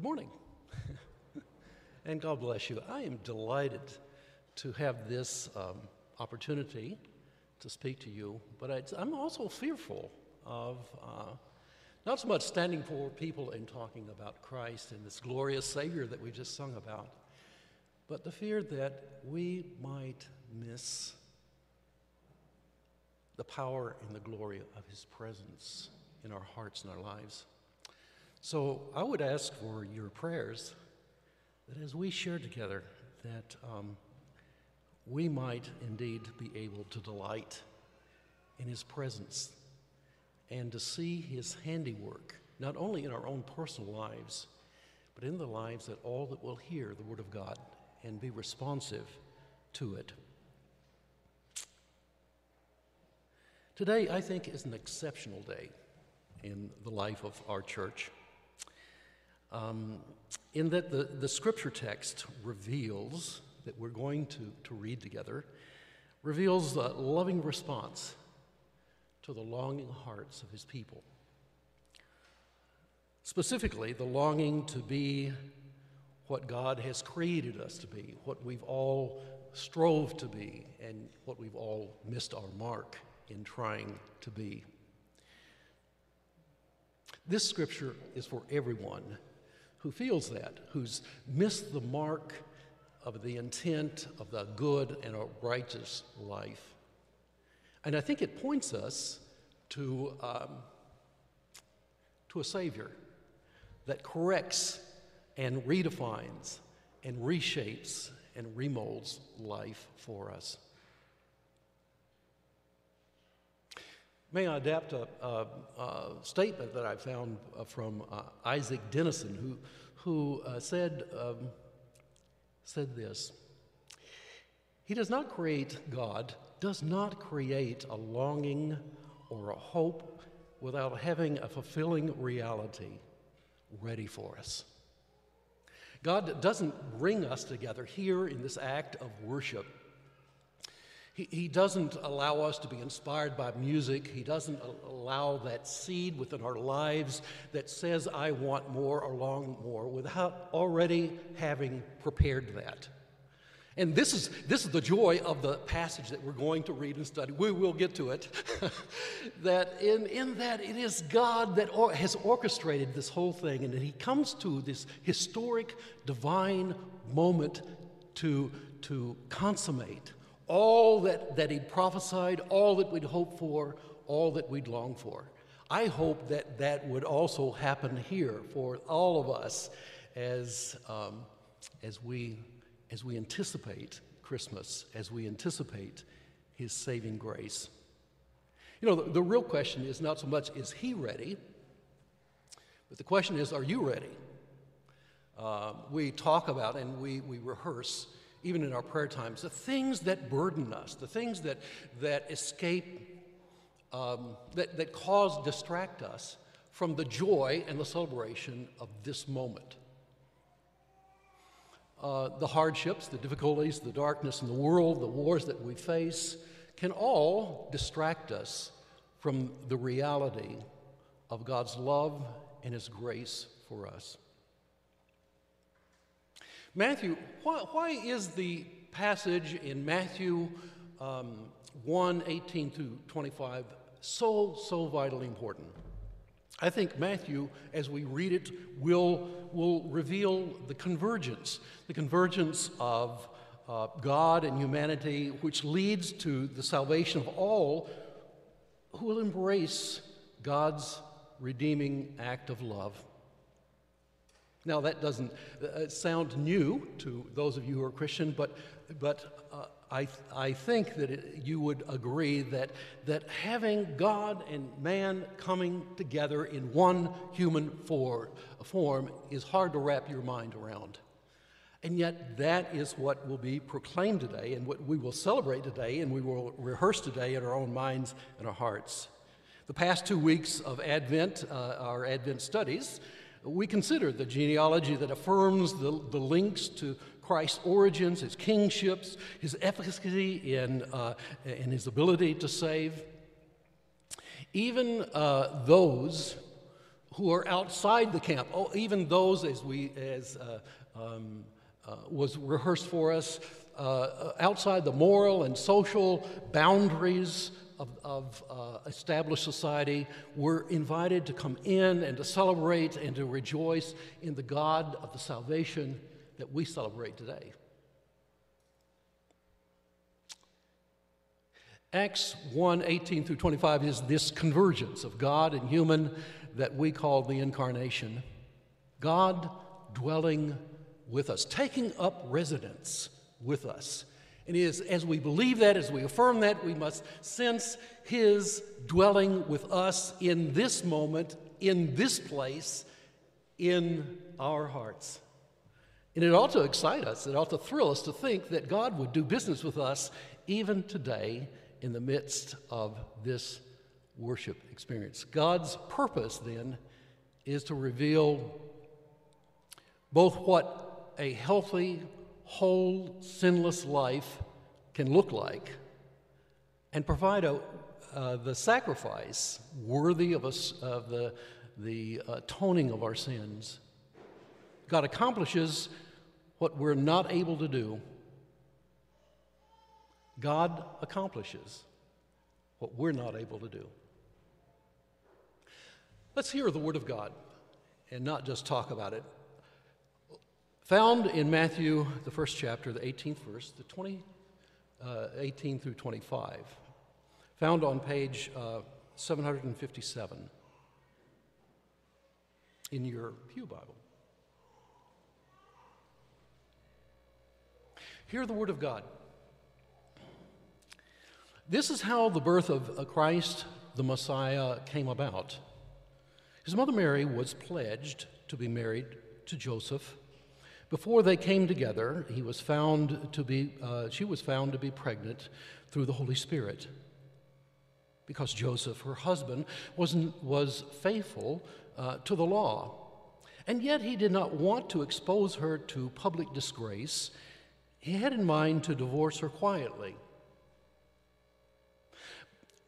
Good morning. and God bless you. I am delighted to have this um, opportunity to speak to you, but I, am also fearful of uh, not so much standing for people and talking about Christ and this glorious Savior that we just sung about, but the fear that we might miss the power and the glory of His presence in our hearts and our lives. So I would ask for your prayers that as we share together, that um, we might indeed be able to delight in His presence and to see His handiwork, not only in our own personal lives, but in the lives that all that will hear the Word of God and be responsive to it. Today, I think, is an exceptional day in the life of our church um, in that the, the scripture text reveals that we're going to, to read together, reveals the loving response to the longing hearts of his people. Specifically, the longing to be what God has created us to be, what we've all strove to be, and what we've all missed our mark in trying to be. This scripture is for everyone who feels that, who's missed the mark of the intent of the good and a righteous life. And I think it points us to, um, to a Savior that corrects and redefines and reshapes and remolds life for us. May I adapt a, a, a statement that I found uh, from uh, Isak Dinesen, who, who uh, said, um, said this He does not create, God does not create a longing or a hope without having a fulfilling reality ready for us. God doesn't bring us together here in this act of worship he, he doesn't allow us to be inspired by music. He doesn't allow that seed within our lives that says, I want more or long more, without already having prepared that. And this is, this is the joy of the passage that we're going to read and study. We will get to it. that in, in that it is God that or, has orchestrated this whole thing, and that He comes to this historic, divine moment to, to consummate all that, that he'd prophesied, all that we'd hoped for, all that we'd longed for. I hope that that would also happen here for all of us as, um, as, we, as we anticipate Christmas, as we anticipate his saving grace. You know, the, the real question is not so much is he ready, but the question is are you ready? Uh, we talk about and we, we rehearse even in our prayer times, the things that burden us, the things that, that escape, um, that, that cause, distract us from the joy and the celebration of this moment. Uh, the hardships, the difficulties, the darkness in the world, the wars that we face can all distract us from the reality of God's love and His grace for us. Matthew, why, why is the passage in Matthew um, 1 18 through 25 so, so vitally important? I think Matthew, as we read it, will, will reveal the convergence, the convergence of uh, God and humanity, which leads to the salvation of all who will embrace God's redeeming act of love. Now, that doesn't uh, sound new to those of you who are Christian, but, but uh, I, I think that it, you would agree that, that having God and man coming together in one human for, form is hard to wrap your mind around. And yet, that is what will be proclaimed today and what we will celebrate today and we will rehearse today in our own minds and our hearts. The past two weeks of Advent, uh, our Advent studies, we consider the genealogy that affirms the, the links to Christ's origins, his kingships, his efficacy in, uh, in his ability to save. Even uh, those who are outside the camp, oh, even those as we as uh, um, uh, was rehearsed for us, uh, outside the moral and social boundaries of, of uh, established society, were invited to come in and to celebrate and to rejoice in the God of the salvation that we celebrate today. Acts 1 18 through 25 is this convergence of God and human that we call the incarnation. God dwelling with us, taking up residence with us. And is as we believe that, as we affirm that, we must sense His dwelling with us in this moment, in this place, in our hearts. And it ought to excite us, it ought to thrill us to think that God would do business with us even today in the midst of this worship experience. God's purpose then is to reveal both what a healthy, whole, sinless life can look like and provide a, uh, the sacrifice worthy of, us, of the, the atoning of our sins. God accomplishes what we're not able to do God accomplishes what we're not able to do. Let's hear the Word of God and not just talk about it. Found in Matthew, the first chapter, the 18th verse, the 20, uh, 18 through 25. Found on page uh, 757 in your Pew Bible. Hear the Word of God. This is how the birth of Christ, the Messiah, came about. His mother Mary was pledged to be married to Joseph. Before they came together, he was found to be, uh, she was found to be pregnant through the Holy Spirit. Because Joseph, her husband, was, was faithful uh, to the law. And yet he did not want to expose her to public disgrace. He had in mind to divorce her quietly.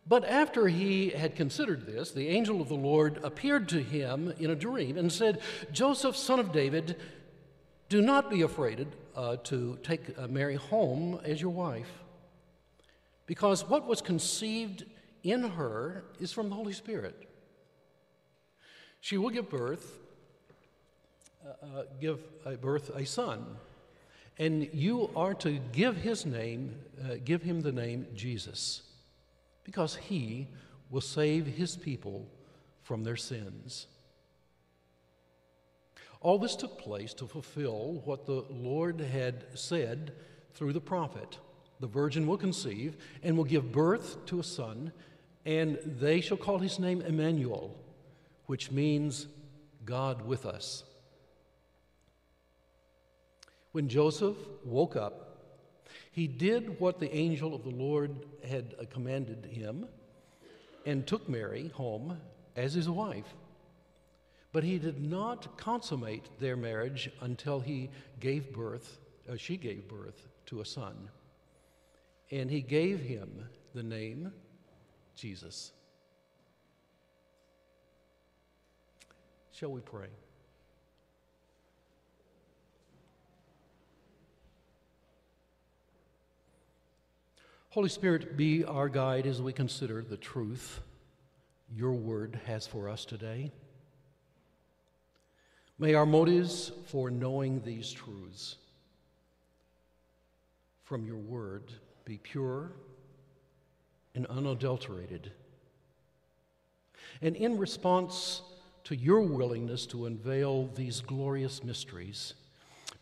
But after he had considered this, the angel of the Lord appeared to him in a dream and said, Joseph, son of David, do not be afraid uh, to take uh, Mary home as your wife, because what was conceived in her is from the Holy Spirit. She will give birth, uh, uh give birth a son, and you are to give his name, uh, give him the name Jesus because he will save his people from their sins. All this took place to fulfill what the Lord had said through the prophet The virgin will conceive and will give birth to a son, and they shall call his name Emmanuel, which means God with us. When Joseph woke up, he did what the angel of the Lord had commanded him and took Mary home as his wife. But he did not consummate their marriage until he gave birth, uh, she gave birth to a son. And he gave him the name Jesus. Shall we pray? Holy Spirit, be our guide as we consider the truth your word has for us today. May our motives for knowing these truths from your word be pure and unadulterated. And in response to your willingness to unveil these glorious mysteries,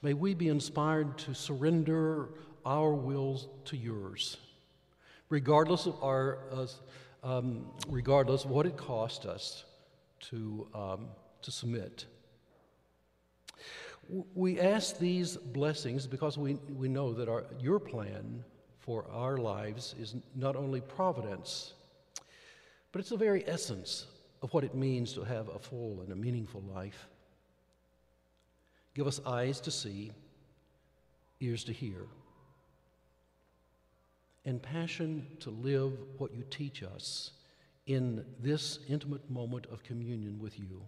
may we be inspired to surrender our wills to yours regardless of our, uh, um, regardless of what it cost us to, um, to submit. We ask these blessings because we, we know that our, your plan for our lives is not only providence, but it's the very essence of what it means to have a full and a meaningful life. Give us eyes to see, ears to hear and passion to live what you teach us in this intimate moment of communion with you.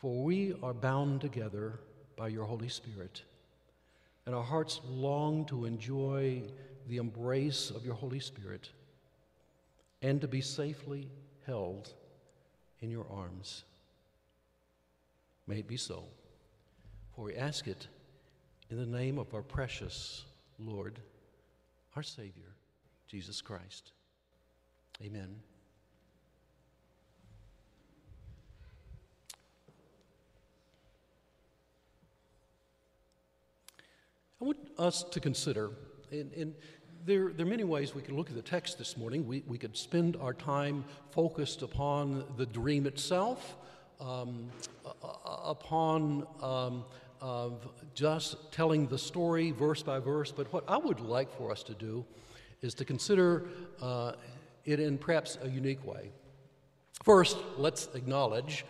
For we are bound together by your Holy Spirit, and our hearts long to enjoy the embrace of your Holy Spirit and to be safely held in your arms. May it be so, for we ask it in the name of our precious Lord, our Savior, Jesus Christ. Amen. I want us to consider, and, and there, there, are many ways we can look at the text this morning. We, we could spend our time focused upon the dream itself, um, upon um, of just telling the story verse by verse, but what I would like for us to do is to consider uh, it in perhaps a unique way. First, let's acknowledge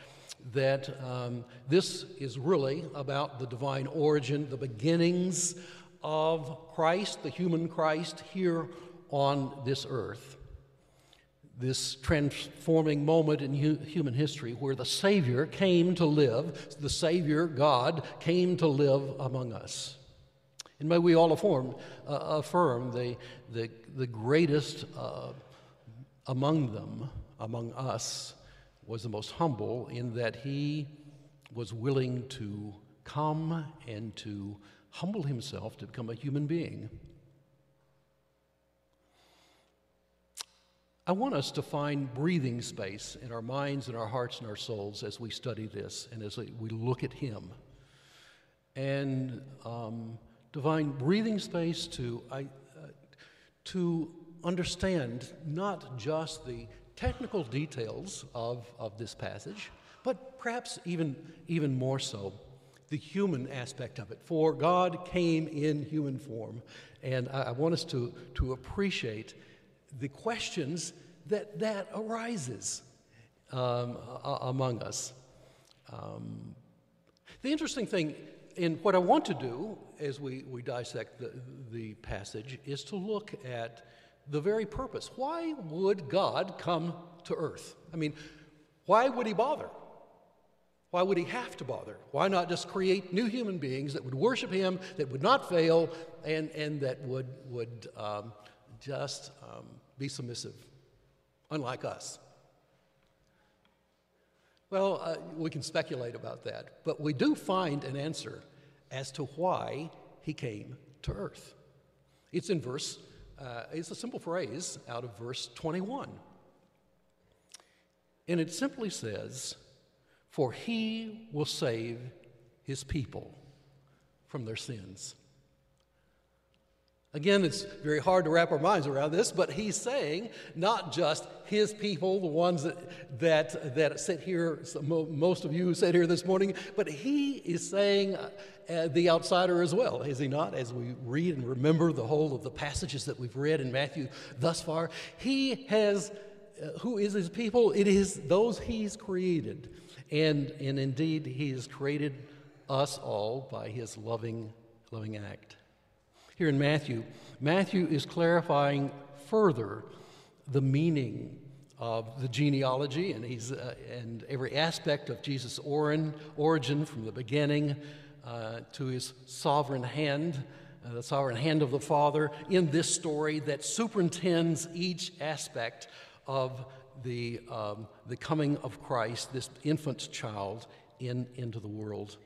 that um, this is really about the divine origin, the beginnings of Christ, the human Christ, here on this earth. This transforming moment in hu- human history where the Savior came to live, the Savior, God, came to live among us. And may we all affirm, uh, affirm the, the, the greatest uh, among them, among us, was the most humble in that he was willing to come and to humble himself to become a human being. I want us to find breathing space in our minds and our hearts and our souls as we study this and as we look at him. And um, divine breathing space to, I, uh, to understand not just the technical details of, of this passage, but perhaps even, even more so, the human aspect of it. For God came in human form, and I, I want us to, to appreciate the questions that that arises um, among us. Um, the interesting thing in what I want to do as we, we dissect the, the passage is to look at the very purpose. Why would God come to earth? I mean, why would he bother? Why would he have to bother? Why not just create new human beings that would worship him, that would not fail, and, and that would, would um, just um, be submissive, unlike us? Well, uh, we can speculate about that, but we do find an answer as to why he came to earth. It's in verse uh, it's a simple phrase out of verse 21. And it simply says, For he will save his people from their sins. Again, it's very hard to wrap our minds around this, but he's saying not just his people, the ones that, that, that sit here, most of you who sit here this morning, but he is saying the outsider as well, is he not? As we read and remember the whole of the passages that we've read in Matthew thus far, he has, uh, who is his people? It is those he's created. And, and indeed, he has created us all by his loving, loving act here in Matthew, Matthew is clarifying further the meaning of the genealogy and, he's, uh, and every aspect of Jesus' origin, origin from the beginning uh, to his sovereign hand, uh, the sovereign hand of the Father, in this story that superintends each aspect of the, um, the coming of Christ, this infant child, in, into the world.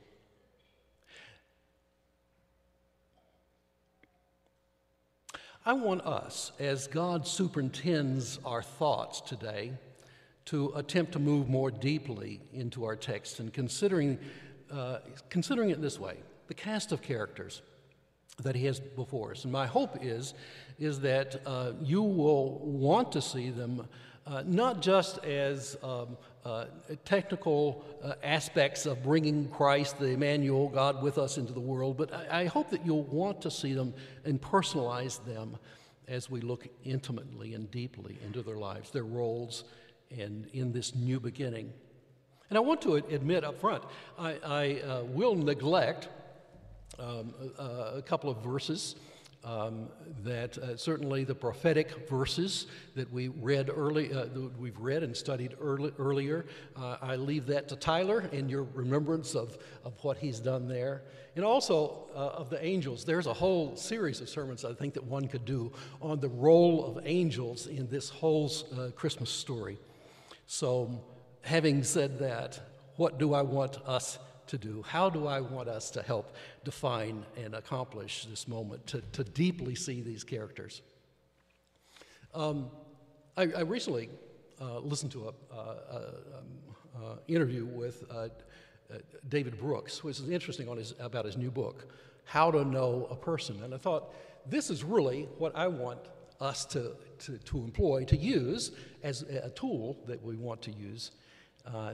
I want us, as God superintends our thoughts today, to attempt to move more deeply into our text and considering, uh, considering it this way the cast of characters that he has before us. And my hope is, is that uh, you will want to see them uh, not just as um, uh, technical uh, aspects of bringing Christ, the Emmanuel, God with us into the world, but I, I, hope that you'll want to see them and personalize them as we look intimately and deeply into their lives, their roles, and in this new beginning. And I want to admit up front, I, I uh, will neglect um, a, a, couple of verses Um, that uh, certainly the prophetic verses that we read early, uh, we've read and studied early, earlier, uh, I leave that to Tyler and your remembrance of, of what he's done there. And also uh, of the angels. There's a whole series of sermons I think that one could do on the role of angels in this whole uh, Christmas story. So, having said that, what do I want us to do? How do I want us to help define and accomplish this moment, to, to deeply see these characters? Um, I, I, recently uh, listened to uh, um, uh, interview with uh, uh, David Brooks, which is interesting on his, about his new book, How to Know a Person. And I thought, this is really what I want us to, to, to employ, to use as a tool that we want to use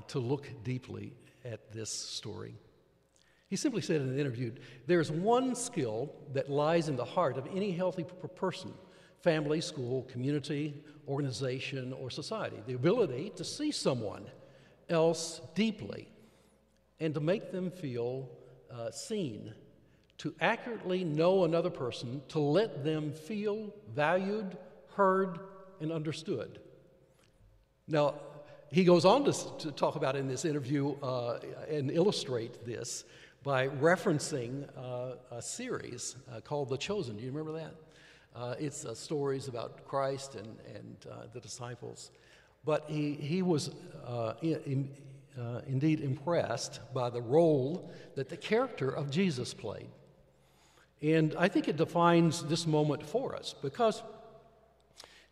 to look deeply at this story. He simply said in an interview there's one skill that lies in the heart of any healthy person family, school, community, organization, or society the ability to see someone else deeply and to make them feel uh, seen, to accurately know another person, to let them feel valued, heard, and understood. Now, he goes on to, to talk about in this interview uh, and illustrate this by referencing uh, a series uh, called The Chosen. Do you remember that? Uh, it's uh, stories about Christ and, and uh, the disciples. But he, he was in, indeed impressed by the role that the character of Jesus played. And I think it defines this moment for us because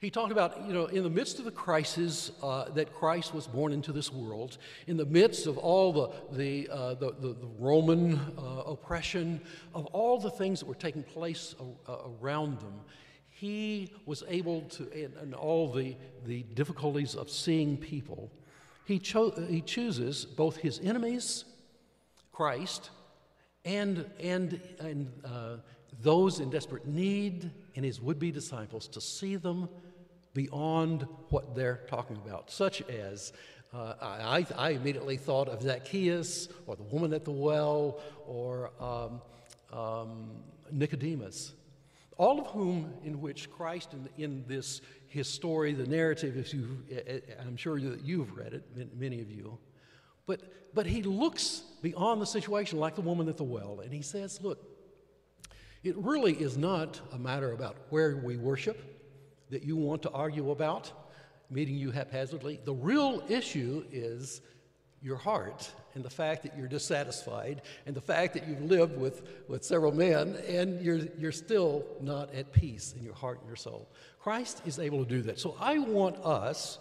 he talked about, you know, in the midst of the crisis uh, that Christ was born into this world, in the midst of all the, the, uh, the, the, the, Roman uh, oppression, of all the things that were taking place around them, he was able to, and, and, all the, the difficulties of seeing people, he, cho- he chooses both his enemies, Christ, and, and, and uh, those in desperate need and his would be disciples to see them beyond what they're talking about, such as uh, I, I, immediately thought of Zacchaeus or the woman at the well or um, um, Nicodemus, all of whom, in which Christ, in, in, this his story, the narrative, if you, I'm sure that you've read it, many of you, but, but he looks beyond the situation like the woman at the well, and he says, Look, it really is not a matter about where we worship that you want to argue about, meeting you haphazardly. The real issue is your heart and the fact that you're dissatisfied and the fact that you've lived with, with several men and you're, you're still not at peace in your heart and your soul. Christ is able to do that. So I want us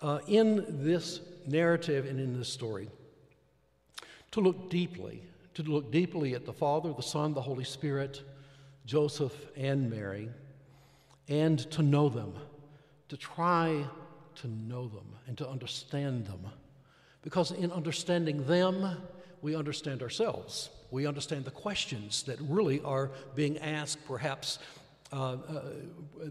uh, in this narrative and in this story to look deeply, to look deeply at the Father, the Son, the Holy Spirit, Joseph, and Mary and to know them, to try to know them and to understand them. Because in understanding them, we understand ourselves. We understand the questions that really are being asked, perhaps, uh, uh,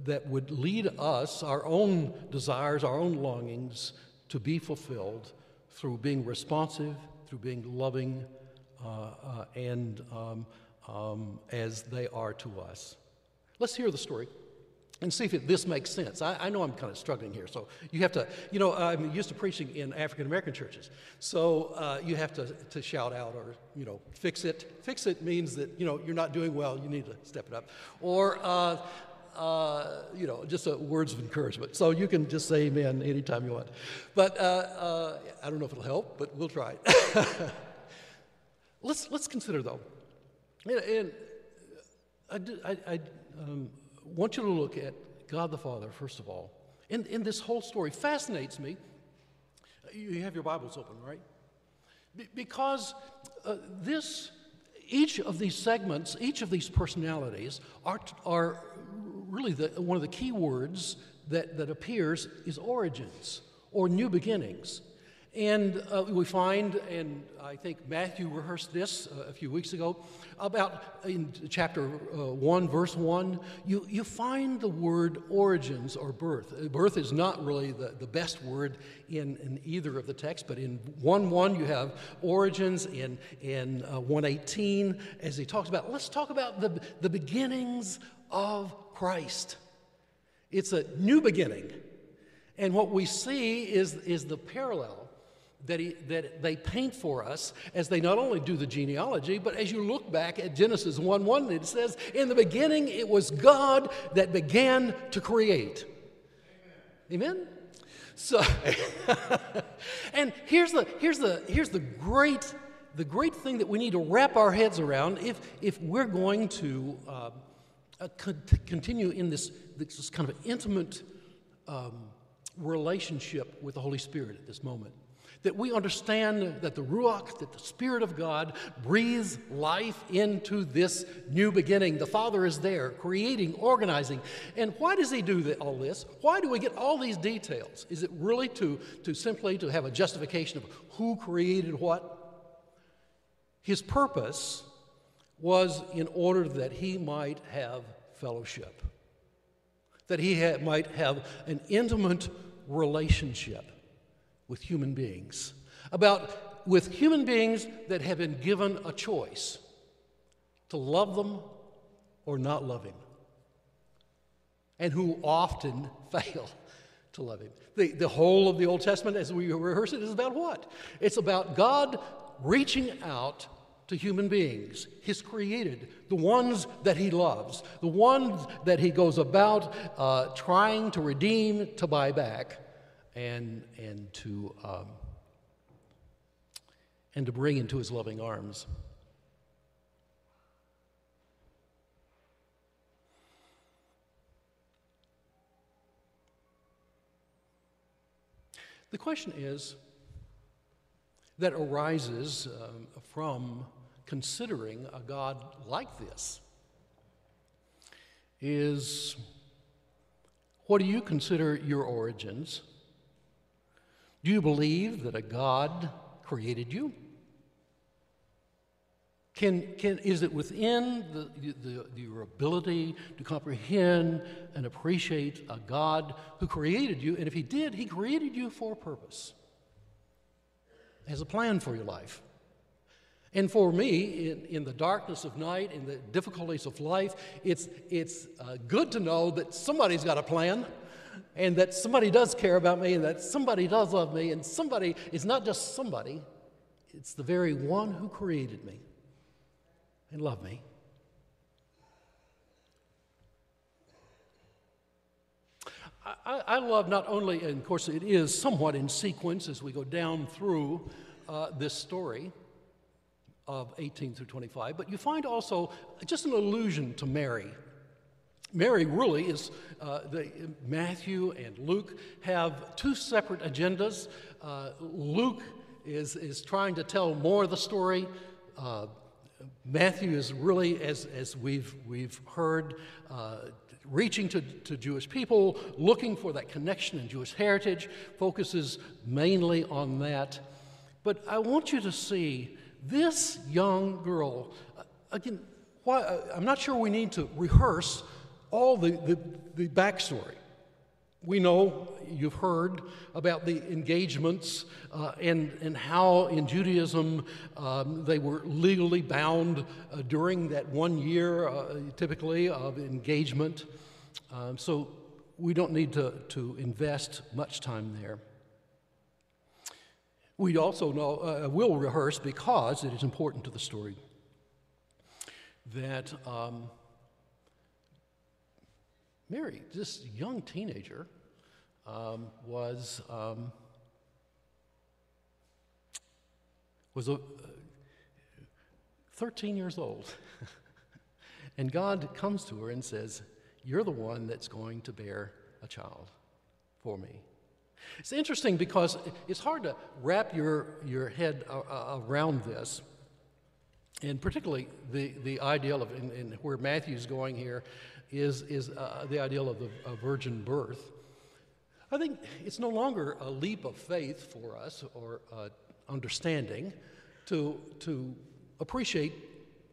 that would lead us, our own desires, our own longings, to be fulfilled through being responsive, through being loving, uh, uh and um, um, as they are to us. Let's hear the story and see if this makes sense. I, I, know I'm kind of struggling here, so you have to, you know, I'm used to preaching in African American churches, so uh, you have to, to shout out or, you know, fix it. Fix it means that, you know, you're not doing well, you need to step it up. Or, uh, uh, you know, just words of encouragement. So you can just say amen anytime you want. But uh, uh, I don't know if it'll help, but we'll try let's, let's consider, though, and, and I, I, I um, want you to look at God the Father, first of all. And, in this whole story, fascinates me. You have your Bibles open, right? Be- because uh, this, each of these segments, each of these personalities are, are really the, one of the key words that, that appears is origins or new beginnings. And uh, we find, and I think Matthew rehearsed this uh, a few weeks ago, about in chapter uh, 1, verse 1, you, you find the word origins or birth. Uh, birth is not really the, the best word in, in either of the texts, but in 1 1, you have origins. In, in uh, 118, as he talks about, let's talk about the, the beginnings of Christ. It's a new beginning. And what we see is, is the parallel that, he, that they paint for us as they not only do the genealogy, but as you look back at Genesis 1 1, it says, In the beginning it was God that began to create. Amen? Amen? So, and here's the, here's, the, here's the, great, the great thing that we need to wrap our heads around if, if we're going to uh, uh, continue in this, this kind of intimate um, relationship with the Holy Spirit at this moment that we understand that the Ruach, that the Spirit of God, breathes life into this new beginning. The Father is there, creating, organizing. And why does He do all this? Why do we get all these details? Is it really to, to simply to have a justification of who created what? His purpose was in order that He might have fellowship, that He might have an intimate relationship with human beings, about with human beings that have been given a choice to love them or not love Him, and who often fail to love Him. The, the whole of the Old Testament, as we rehearse it, is about what? It's about God reaching out to human beings, His created, the ones that He loves, the ones that He goes about uh, trying to redeem, to buy back and, and, to, um, and to bring into his loving arms. The question is that arises um, from considering a God like this is what do you consider your origins? Do you believe that a God created you? Can, can, is it within the, the, your ability to comprehend and appreciate a God who created you? And if He did, He created you for a purpose, has a plan for your life. And for me, in, in the darkness of night, in the difficulties of life, it's, it's uh, good to know that somebody's got a plan and that somebody does care about me and that somebody does love me and somebody is not just somebody, it's the very one who created me and loved me. I, I, love not only, and of course it is somewhat in sequence as we go down through uh, this story of 18 through 25, but you find also just an allusion to Mary Mary really is, uh, the, Matthew and Luke have two separate agendas. Uh, Luke is, is trying to tell more of the story. Uh, Matthew is really, as, as we've, we've heard, uh, reaching to, to Jewish people, looking for that connection in Jewish heritage, focuses mainly on that. But I want you to see this young girl, uh, again, why, uh, I'm not sure we need to rehearse all the, the, the backstory. We know, you've heard about the engagements uh, and, and how in Judaism um, they were legally bound uh, during that one year, uh, typically, of engagement. Um, so we don't need to, to invest much time there. We also know, uh, will rehearse because it is important to the story, that. Um, Mary, this young teenager, um, was, um, was a, uh, 13 years old. and God comes to her and says, You're the one that's going to bear a child for me. It's interesting because it's hard to wrap your, your head around this. And particularly the, the ideal of, in, in where Matthew's going here, is, is uh, the ideal of the virgin birth. I think it's no longer a leap of faith for us or uh, understanding to, to appreciate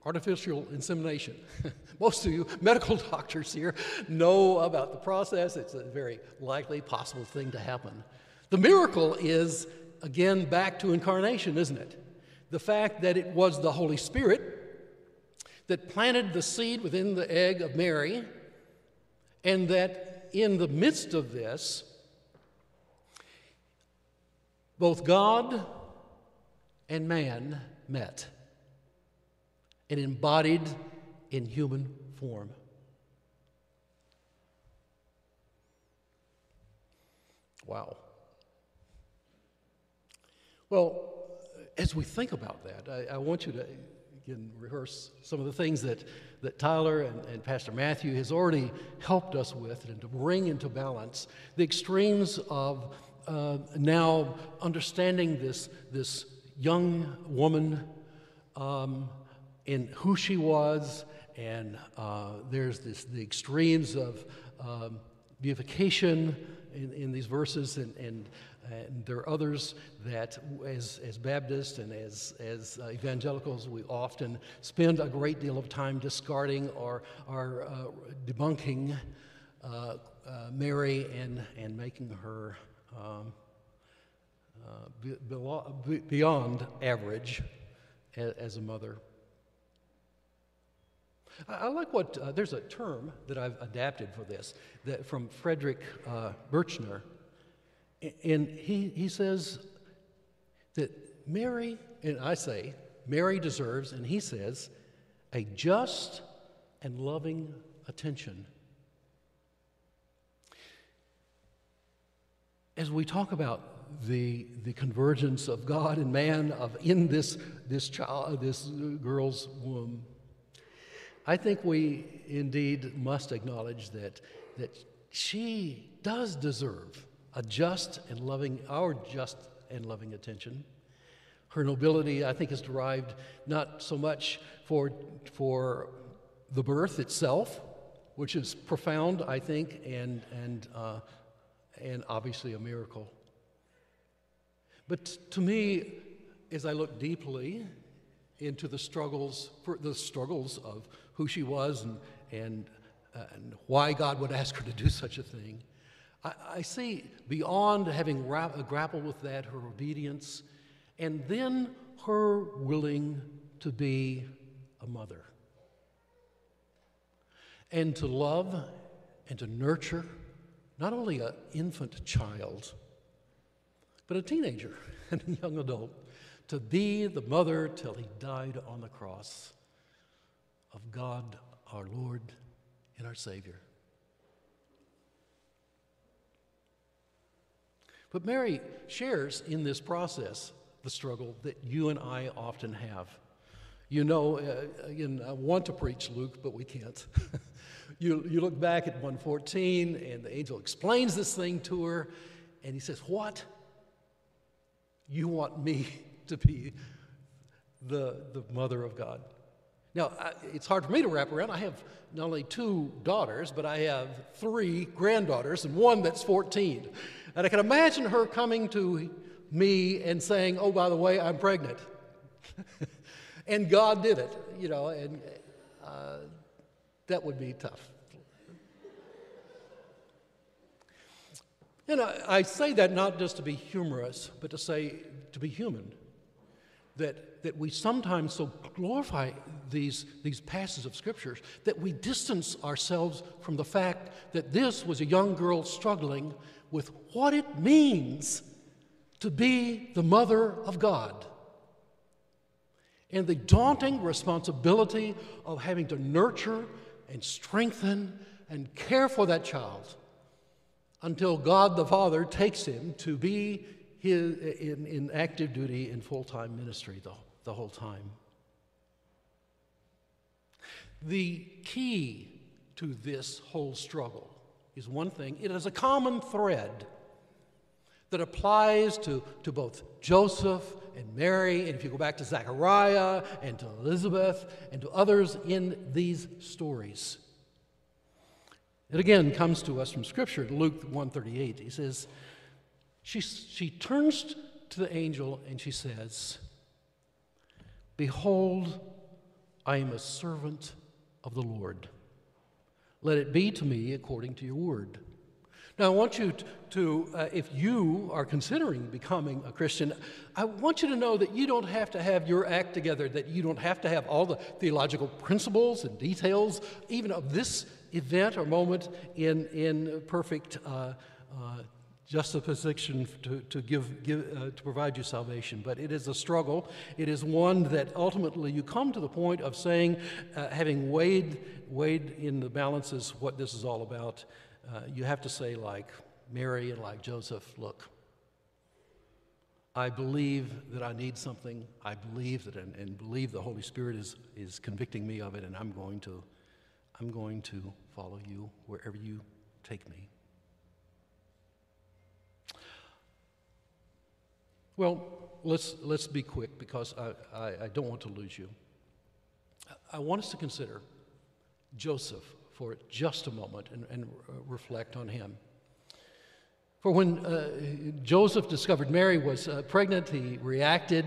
artificial insemination. Most of you medical doctors here know about the process. It's a very likely possible thing to happen. The miracle is, again, back to incarnation, isn't it? The fact that it was the Holy Spirit that planted the seed within the egg of Mary, and that in the midst of this, both God and man met and embodied in human form. Wow. Well, as we think about that, I, I, want you to again rehearse some of the things that, that Tyler and, and Pastor Matthew has already helped us with and to bring into balance. The extremes of uh, now understanding this, this young woman um, in who she was, and uh, there's this, the extremes of um, beatification in, in, these verses, and, and, and, there are others that, as, as Baptists and as, as uh, evangelicals, we often spend a great deal of time discarding or, or uh, debunking uh, uh, Mary and, and making her um, uh, be, beyond average as, as a mother. I, like what, uh, there's a term that I've adapted for this that from Frederick Buechner. And he, he says that Mary, and I say, Mary deserves, and he says, a just and loving attention. As we talk about the, the convergence of God and man of in this, this child, this girl's womb, I think we indeed must acknowledge that, that she does deserve a just and loving, our just and loving attention. Her nobility, I think, is derived not so much for, for the birth itself, which is profound, I think, and, and, uh, and obviously a miracle. But to me, as I look deeply into the struggles, the struggles of who she was and, and, uh, and why God would ask her to do such a thing. I, I see beyond having uh, grappled with that, her obedience, and then her willing to be a mother and to love and to nurture not only an infant child, but a teenager and a young adult, to be the mother till he died on the cross of God our Lord and our Savior. But Mary shares in this process the struggle that you and I often have. You know, uh, again, I want to preach Luke, but we can't. you, you look back at 114, and the angel explains this thing to her, and he says, What? You want me to be the, the mother of God? Now, it's hard for me to wrap around. I have not only two daughters, but I have three granddaughters and one that's 14. And I can imagine her coming to me and saying, Oh, by the way, I'm pregnant. and God did it, you know, and uh, that would be tough. And I, I say that not just to be humorous, but to say to be human that, that we sometimes so glorify these, these passages of scriptures that we distance ourselves from the fact that this was a young girl struggling with what it means to be the mother of God and the daunting responsibility of having to nurture and strengthen and care for that child until God the Father takes him to be his, in, in active duty in full time ministry the, the whole time. The key to this whole struggle is one thing it is a common thread that applies to, to both Joseph and Mary, and if you go back to Zechariah and to Elizabeth and to others in these stories. It again comes to us from Scripture Luke 138. He says, she, she turns to the angel and she says, Behold, I am a servant of the Lord. Let it be to me according to your word. Now, I want you to, uh, if you are considering becoming a Christian, I want you to know that you don't have to have your act together, that you don't have to have all the theological principles and details, even of this event or moment, in, in perfect uh, uh, justification to, to, give, give uh, to provide you salvation. But it is a struggle. It is one that ultimately you come to the point of saying, uh, having weighed, weighed in the balances what this is all about, uh, you have to say, like Mary and like Joseph, look, I believe that I need something. I believe that, and, and believe the Holy Spirit is, is convicting me of it, and I'm going to, I'm going to follow you wherever you take me. Well, let's, let's be quick because I, I, I don't want to lose you. I want us to consider Joseph for just a moment and, and reflect on him. For when uh, Joseph discovered Mary was uh, pregnant, he reacted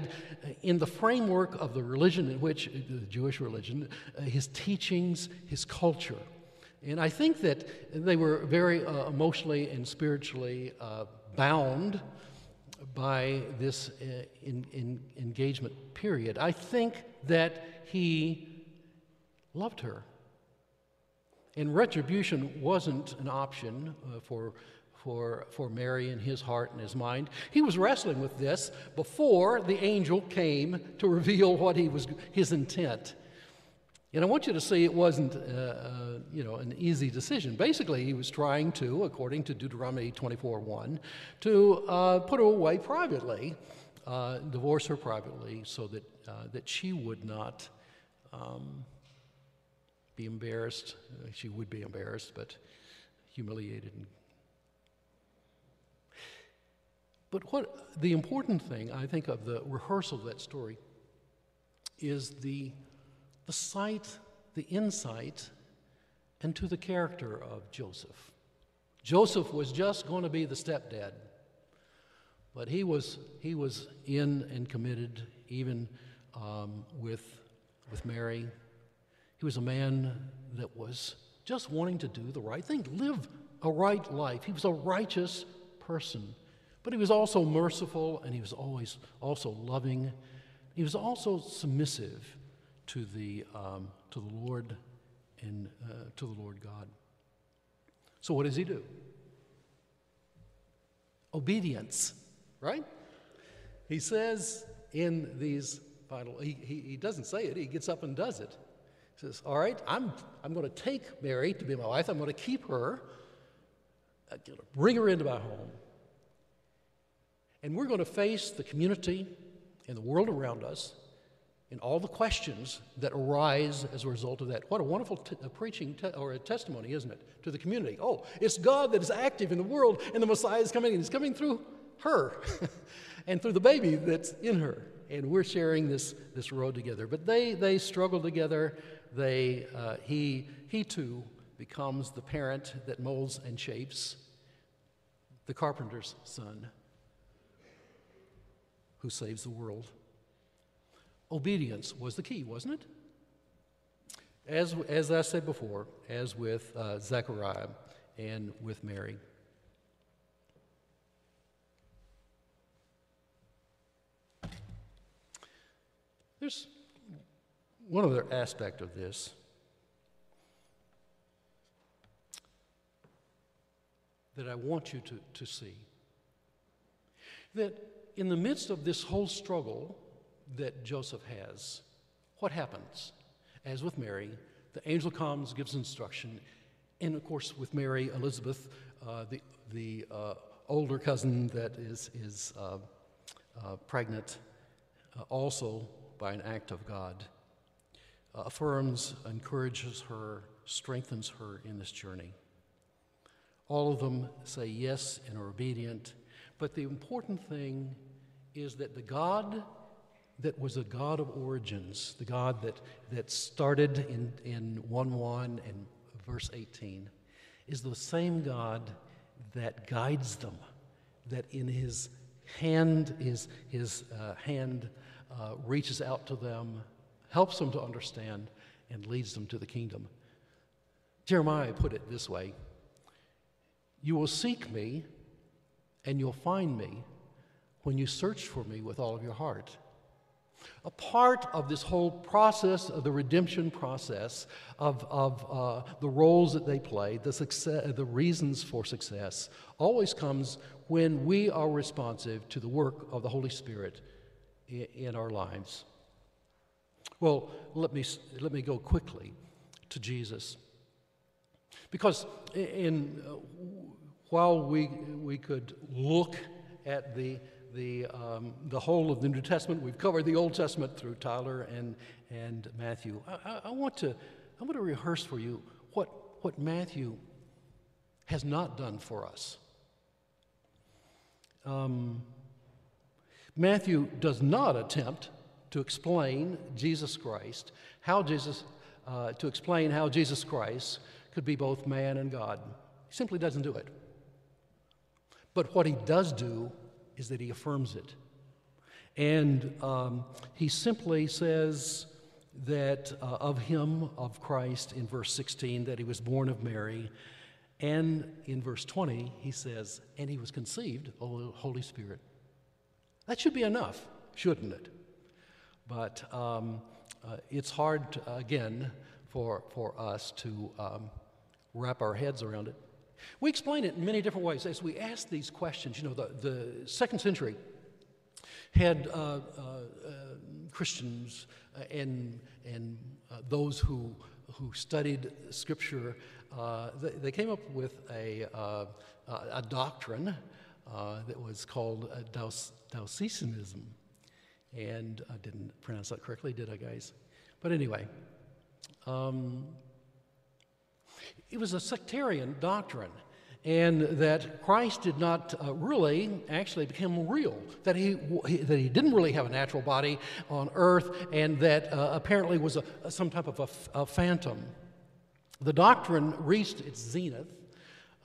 in the framework of the religion in which, the Jewish religion, uh, his teachings, his culture. And I think that they were very uh, emotionally and spiritually uh, bound by this uh, in, in engagement period. I think that he loved her. And retribution wasn't an option uh, for, for, for Mary in his heart and his mind. He was wrestling with this before the angel came to reveal what he was, his intent. And I want you to see it wasn't, uh, uh, you know, an easy decision. Basically, he was trying to, according to Deuteronomy 24:1, to uh, put her away privately, uh, divorce her privately, so that uh, that she would not um, be embarrassed. She would be embarrassed, but humiliated. But what the important thing, I think, of the rehearsal of that story is the, the sight, the insight into the character of Joseph. Joseph was just going to be the stepdad, but he was, he was in and committed even um, with, with Mary he was a man that was just wanting to do the right thing, live a right life. He was a righteous person, but he was also merciful and he was always also loving. He was also submissive to the, um, to the Lord and uh, to the Lord God. So, what does he do? Obedience, right? He says in these final, he, he, he doesn't say it, he gets up and does it He says, All right, I'm, I'm going to take Mary to be my wife. I'm going to keep her, I'm going to bring her into my home. And we're going to face the community and the world around us and all the questions that arise as a result of that. What a wonderful t- a preaching or a testimony, isn't it, to the community? Oh, it's God that is active in the world, and the Messiah is coming, and He's coming through her and through the baby that's in her. And we're sharing this, this road together. But they, they struggle together they, uh, he, he too becomes the parent that molds and shapes the carpenter's son who saves the world. Obedience was the key, wasn't it? As, as I said before, as with uh, Zechariah and with Mary. There's one other aspect of this that I want you to, to see that in the midst of this whole struggle that Joseph has, what happens? As with Mary, the angel comes, gives instruction, and of course, with Mary, Elizabeth, uh, the, the uh, older cousin that is, is uh, uh pregnant, uh, also by an act of God uh, affirms, encourages her, strengthens her in this journey. All of them say yes and are obedient, but the important thing is that the God that was a God of origins, the God that, that started in, in 1 1 and verse 18, is the same God that guides them, that in his hand, his, his uh, hand uh, reaches out to them, helps them to understand, and leads them to the kingdom. Jeremiah put it this way You will seek me, and you'll find me when you search for me with all of your heart. A part of this whole process of the redemption process, of, of uh, the roles that they play, the, success, the reasons for success, always comes when we are responsive to the work of the Holy Spirit in, in our lives. Well, let me, let me go quickly to Jesus. Because in, uh, while we, we could look at the the, um, the whole of the New Testament. We've covered the Old Testament through Tyler and, and Matthew. I, I, want to, I want to rehearse for you what, what Matthew has not done for us. Um, Matthew does not attempt to explain Jesus Christ, how Jesus, uh, to explain how Jesus Christ could be both man and God. He simply doesn't do it. But what he does do is that he affirms it. And um, he simply says that uh, of him, of Christ, in verse 16, that he was born of Mary. And in verse 20, he says, and he was conceived the Holy Spirit. That should be enough, shouldn't it? But um, uh, it's hard, to, again, for, for us to um, wrap our heads around it. We explain it in many different ways as we ask these questions. You know, the, the second century had uh, uh, uh Christians uh, and, and uh, those who, who studied Scripture, they, they, came up with a, a doctrine that was called Diocesanism. And I didn't pronounce that correctly, did I, guys? But anyway, um, it was a sectarian doctrine, and that Christ did not uh, really actually become real, that he, that he didn't really have a natural body on earth, and that uh, apparently was a, some type of a, a, phantom. The doctrine reached its zenith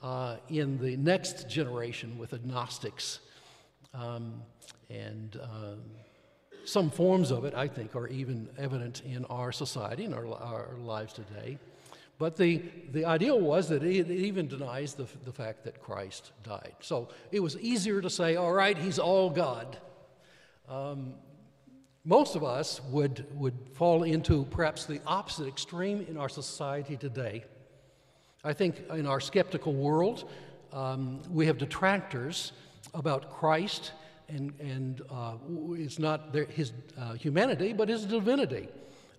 uh, in the next generation with the Gnostics. Um, and uh, some forms of it, I think, are even evident in our society, in our, our lives today. But the, the ideal was that it even denies the, the fact that Christ died. So it was easier to say, all right, he's all God. Um, most of us would, would fall into perhaps the opposite extreme in our society today. I think in our skeptical world, um, we have detractors about Christ, and, and uh, it's not their, his uh, humanity, but his divinity.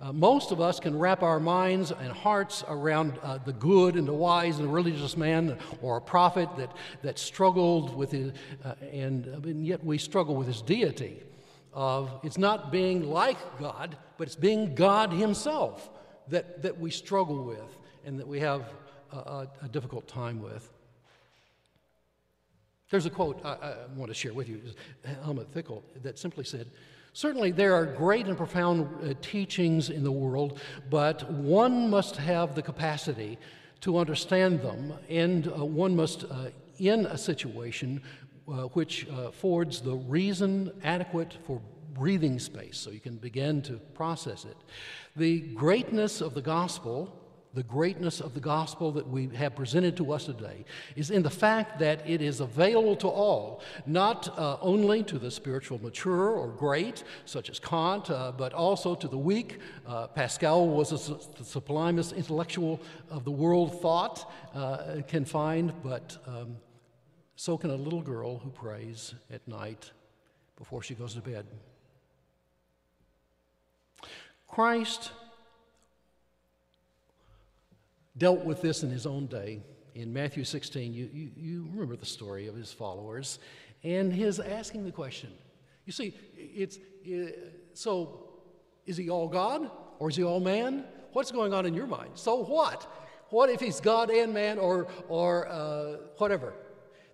Uh, most of us can wrap our minds and hearts around uh, the good and the wise and the religious man or a prophet that, that struggled with his, uh, and, and, yet we struggle with his deity. Of it's not being like God, but it's being God Himself that, that we struggle with and that we have a, a, a difficult time with. There's a quote I, I want to share with you, Helmut Thielicke, that simply said, Certainly, there are great and profound uh, teachings in the world, but one must have the capacity to understand them, and uh, one must, uh, in a situation uh, which uh, affords the reason adequate for breathing space, so you can begin to process it. The greatness of the gospel the greatness of the gospel that we have presented to us today is in the fact that it is available to all, not uh, only to the spiritual mature or great, such as Kant, uh, but also to the weak. Uh, Pascal was a, the sublimest intellectual of the world thought uh, can find, but um, so can a little girl who prays at night before she goes to bed. Christ dealt with this in his own day. In Matthew 16, you, you, you remember the story of his followers and his asking the question. You see, it's it, so is he all God or is he all man? What's going on in your mind? So what? What if he's God and man or, or uh, whatever?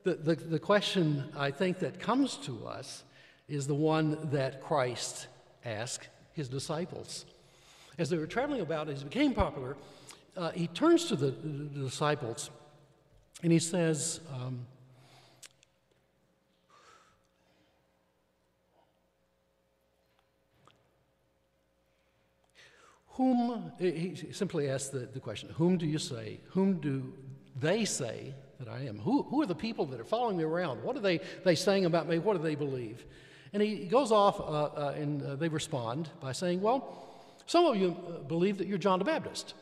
The, the, the question I think that comes to us is the one that Christ asked his disciples. As they were traveling about, as he became popular, uh, he turns to the, the, disciples And he says, um, Whom, he simply asks the, the question, Whom do you say, whom do they say that I am? Who, who are the people that are following me around? What are they, they saying about me? What do they believe? And he goes off uh, uh, and uh, they respond by saying, Well, some of you uh, believe that you're John the Baptist.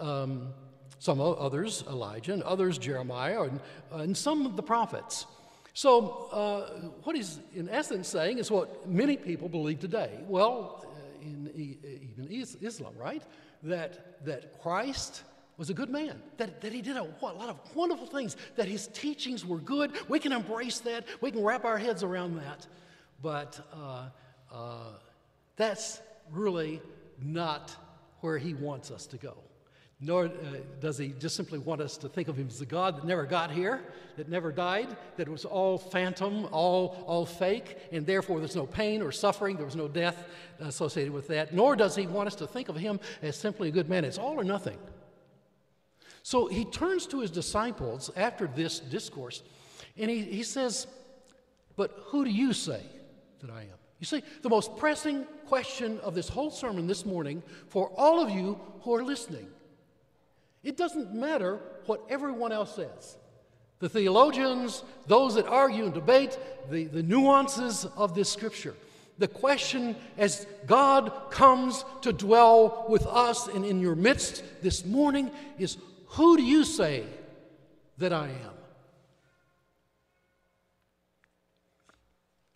Um, some others, Elijah, and others, Jeremiah, and, uh, and some of the prophets. So, uh, what he's in essence saying is what many people believe today. Well, in even Islam, right? That, that Christ was a good man, that, that he did a, a, lot of wonderful things, that his teachings were good. We can embrace that, we can wrap our heads around that. But uh, uh, that's really not where he wants us to go nor uh, does he just simply want us to think of him as the God that never got here, that never died, that was all phantom, all, all fake, and therefore there's no pain or suffering, there was no death associated with that. Nor does he want us to think of him as simply a good man. It's all or nothing. So he turns to his disciples after this discourse, and he, he says, But who do you say that I am? You see, the most pressing question of this whole sermon this morning for all of you who are listening it doesn't matter what everyone else says. The theologians, those that argue and debate the, the nuances of this scripture. The question as God comes to dwell with us and in your midst this morning is who do you say that I am?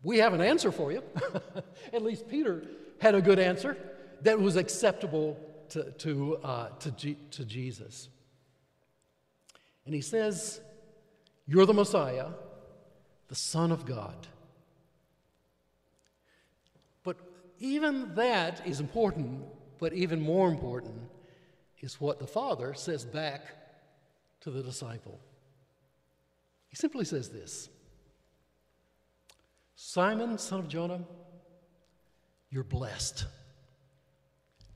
We have an answer for you. At least Peter had a good answer that was acceptable to, to, uh, to, G- to Jesus. And he says, You're the Messiah, the Son of God. But even that is important, but even more important is what the Father says back to the disciple. He simply says this Simon, son of Jonah, you're blessed.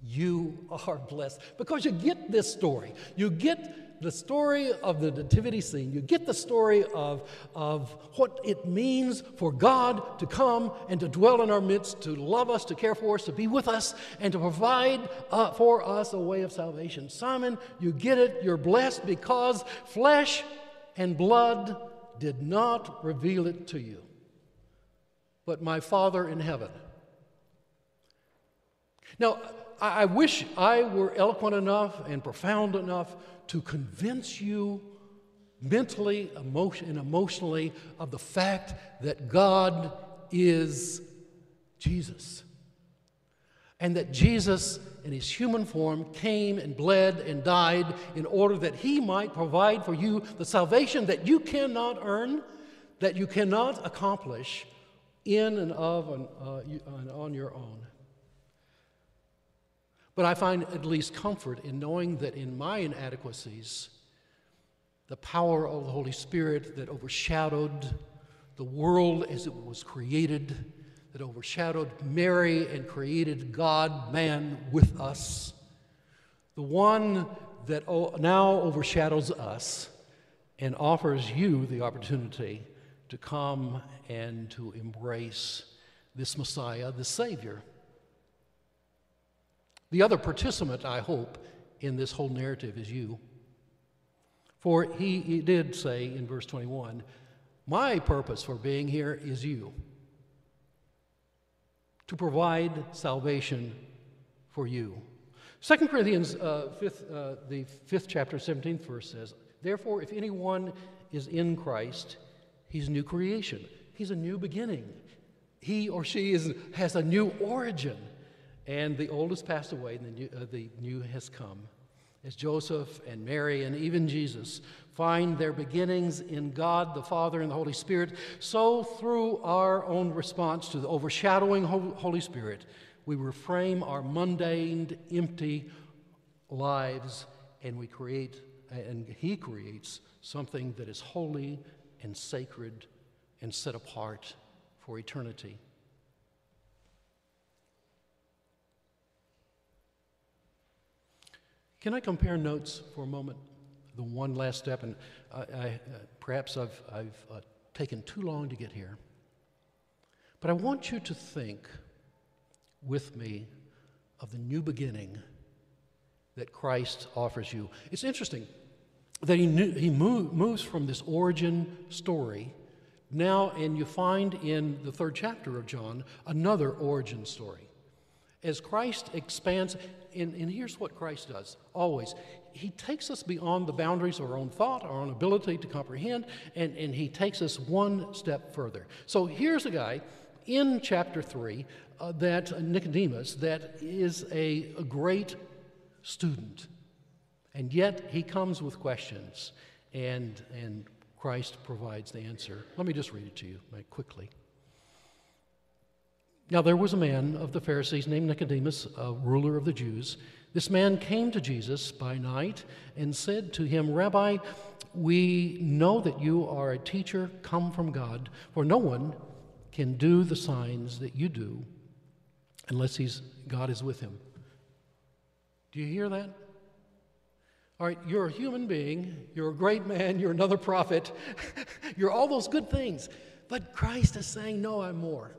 You are blessed because you get this story. You get the story of the nativity scene. You get the story of, of what it means for God to come and to dwell in our midst, to love us, to care for us, to be with us, and to provide uh, for us a way of salvation. Simon, you get it. You're blessed because flesh and blood did not reveal it to you, but my Father in heaven. Now, I wish I were eloquent enough and profound enough to convince you mentally emotion, and emotionally of the fact that God is Jesus. And that Jesus, in his human form, came and bled and died in order that he might provide for you the salvation that you cannot earn, that you cannot accomplish in and of and, uh, on your own. But I find at least comfort in knowing that in my inadequacies, the power of the Holy Spirit that overshadowed the world as it was created, that overshadowed Mary and created God, man, with us, the one that now overshadows us and offers you the opportunity to come and to embrace this Messiah, the Savior. The other participant, I hope, in this whole narrative is you. For he, he did say in verse 21 My purpose for being here is you, to provide salvation for you. 2 Corinthians, uh, fifth, uh, the fifth chapter, 17th verse says, Therefore, if anyone is in Christ, he's a new creation. He's a new beginning. He or she is, has a new origin. And the old has passed away, and the new, uh, the new has come. As Joseph and Mary and even Jesus find their beginnings in God the Father and the Holy Spirit, so through our own response to the overshadowing Holy Spirit, we reframe our mundane, empty lives, and we create, and He creates something that is holy and sacred and set apart for eternity. Can I compare notes for a moment? the one last step, and I, I, uh, perhaps I've, I've uh, taken too long to get here. But I want you to think with me of the new beginning that Christ offers you. It's interesting that he, knew, he move, moves from this origin story now, and you find in the third chapter of John another origin story. As Christ expands, and, and here's what Christ does always He takes us beyond the boundaries of our own thought, our own ability to comprehend, and, and He takes us one step further. So here's a guy in chapter 3 uh, that Nicodemus, that is a, a great student. And yet he comes with questions, and, and Christ provides the answer. Let me just read it to you quickly. Now, there was a man of the Pharisees named Nicodemus, a ruler of the Jews. This man came to Jesus by night and said to him, Rabbi, we know that you are a teacher come from God, for no one can do the signs that you do unless he's, God is with him. Do you hear that? All right, you're a human being, you're a great man, you're another prophet, you're all those good things. But Christ is saying, No, I'm more.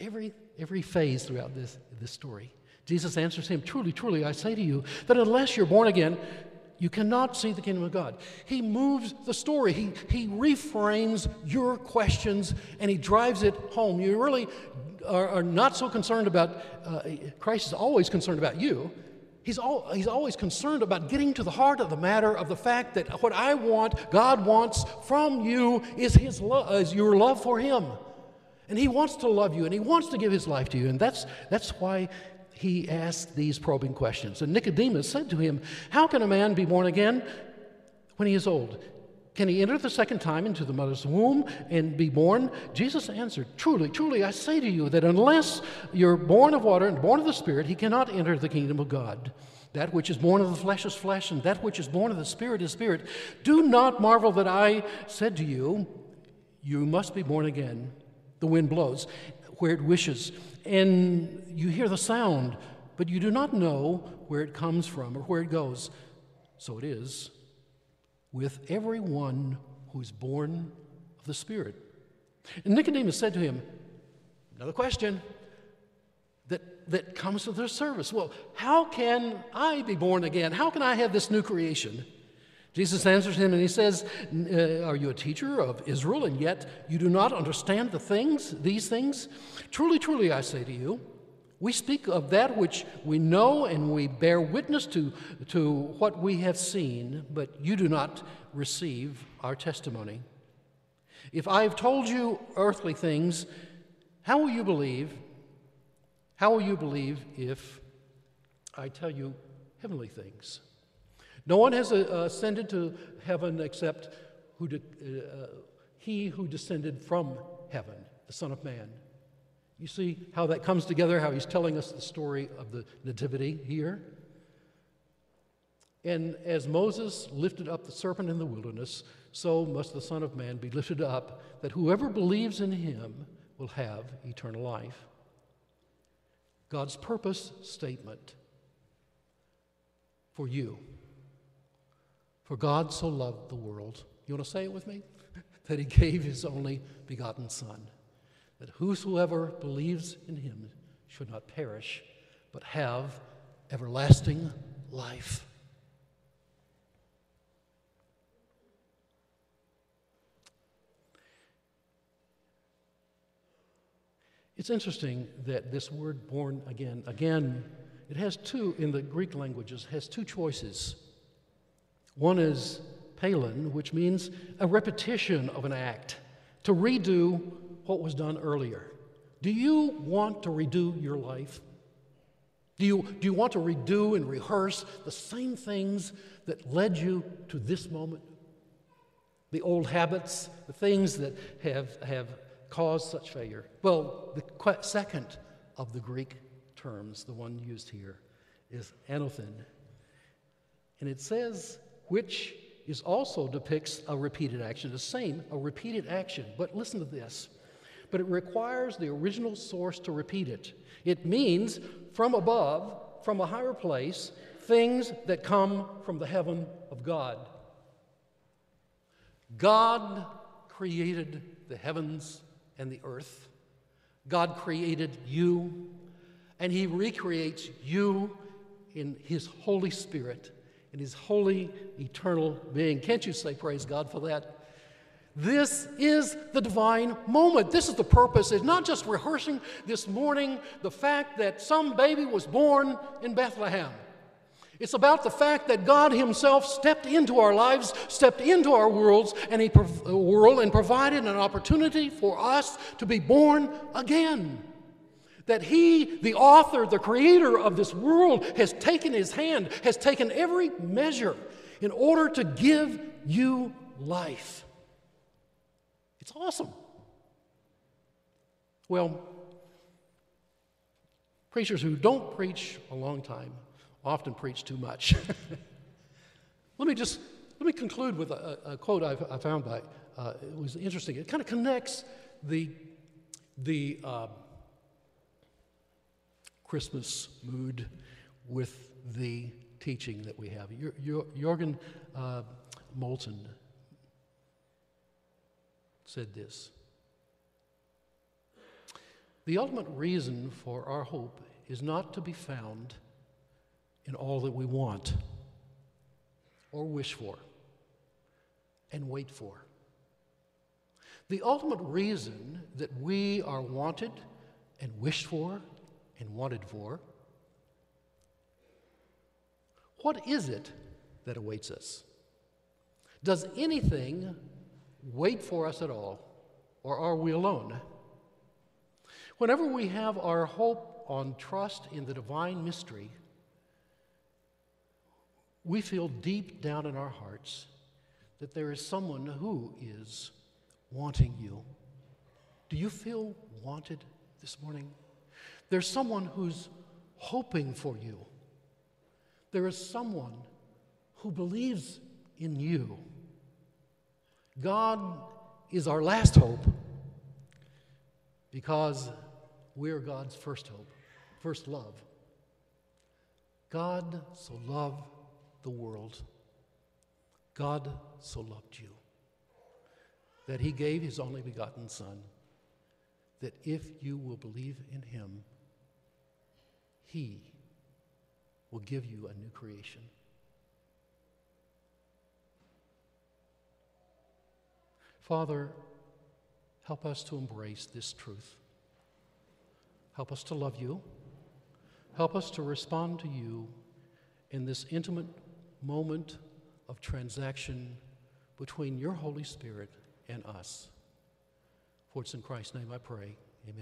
Every, every phase throughout this, this story. Jesus answers him, Truly, truly, I say to you that unless you're born again, you cannot see the kingdom of God. He moves the story, he, he reframes your questions, and he drives it home. You really are, are not so concerned about, uh, Christ is always concerned about you. He's, all, he's always concerned about getting to the heart of the matter of the fact that what I want, God wants from you, is, his lo- is your love for Him. And He wants to love you and He wants to give His life to you. And that's, that's why he asked these probing questions. And Nicodemus said to him, How can a man be born again when he is old? Can he enter the second time into the mother's womb and be born? Jesus answered, Truly, truly, I say to you that unless you're born of water and born of the Spirit, he cannot enter the kingdom of God. That which is born of the flesh is flesh, and that which is born of the Spirit is spirit. Do not marvel that I said to you, You must be born again. The wind blows where it wishes and you hear the sound, but you do not know where it comes from or where it goes. So it is with everyone who is born of the Spirit. And Nicodemus said to him, Another question that, that comes to their service. Well, how can I be born again? How can I have this new creation? Jesus answers him and he says, uh, Are you a teacher of Israel and yet you do not understand the things, these things? Truly, truly, I say to you, we speak of that which we know and we bear witness to, to what we have seen, but you do not receive our testimony. If I have told you earthly things, how will you believe? How will you believe if I tell you heavenly things? No one has uh, ascended to heaven except who de- uh, he who descended from heaven, the Son of Man. You see how that comes together, how he's telling us the story of the Nativity here? And as Moses lifted up the serpent in the wilderness, so must the Son of Man be lifted up, that whoever believes in him will have eternal life. God's purpose statement for you. For God so loved the world. You want to say it with me? that he gave his only begotten Son, that whosoever believes in him should not perish, but have everlasting life. It's interesting that this word born again, again, it has two, in the Greek languages, has two choices. One is palin, which means a repetition of an act, to redo what was done earlier. Do you want to redo your life? Do you, do you want to redo and rehearse the same things that led you to this moment? The old habits, the things that have, have caused such failure? Well, the second of the Greek terms, the one used here, is anothen. And it says which is also depicts a repeated action, the same, a repeated action. But listen to this. But it requires the original source to repeat it. It means from above, from a higher place, things that come from the heaven of God. God created the heavens and the earth. God created you, and He recreates you in His Holy Spirit, in His holy, eternal being. Can't you say praise God for that? This is the divine moment. This is the purpose. It's not just rehearsing this morning the fact that some baby was born in Bethlehem. It's about the fact that God Himself stepped into our lives, stepped into our worlds, and He prov- world, and provided an opportunity for us to be born again. That He, the author, the creator of this world, has taken His hand, has taken every measure in order to give you life. It's awesome. Well, preachers who don't preach a long time often preach too much. let me just let me conclude with a, a quote I, I, found by uh, it was interesting. It kind of connects the the uh, Christmas mood with the teaching that we have. Jürgen uh, Moltmann said this The ultimate reason for our hope is not to be found in all that we want or wish for and wait for. The ultimate reason that we are wanted and wished for and wanted for, what is it that awaits us? Does anything wait for us at all, or are we alone? Whenever we have our hope on trust in the divine mystery, we feel deep down in our hearts that there is someone who is wanting you. Do you feel wanted this morning? There's someone who's hoping for you. There is someone who believes in you. God is our last hope because we're God's first hope, first love. God so loved the world. God so loved you that he gave his only begotten Son, that if you will believe in him, he will give you a new creation. Father, help us to embrace this truth. Help us to love you. Help us to respond to you in this intimate moment of transaction between your Holy Spirit and us. For it's in Christ's name I pray.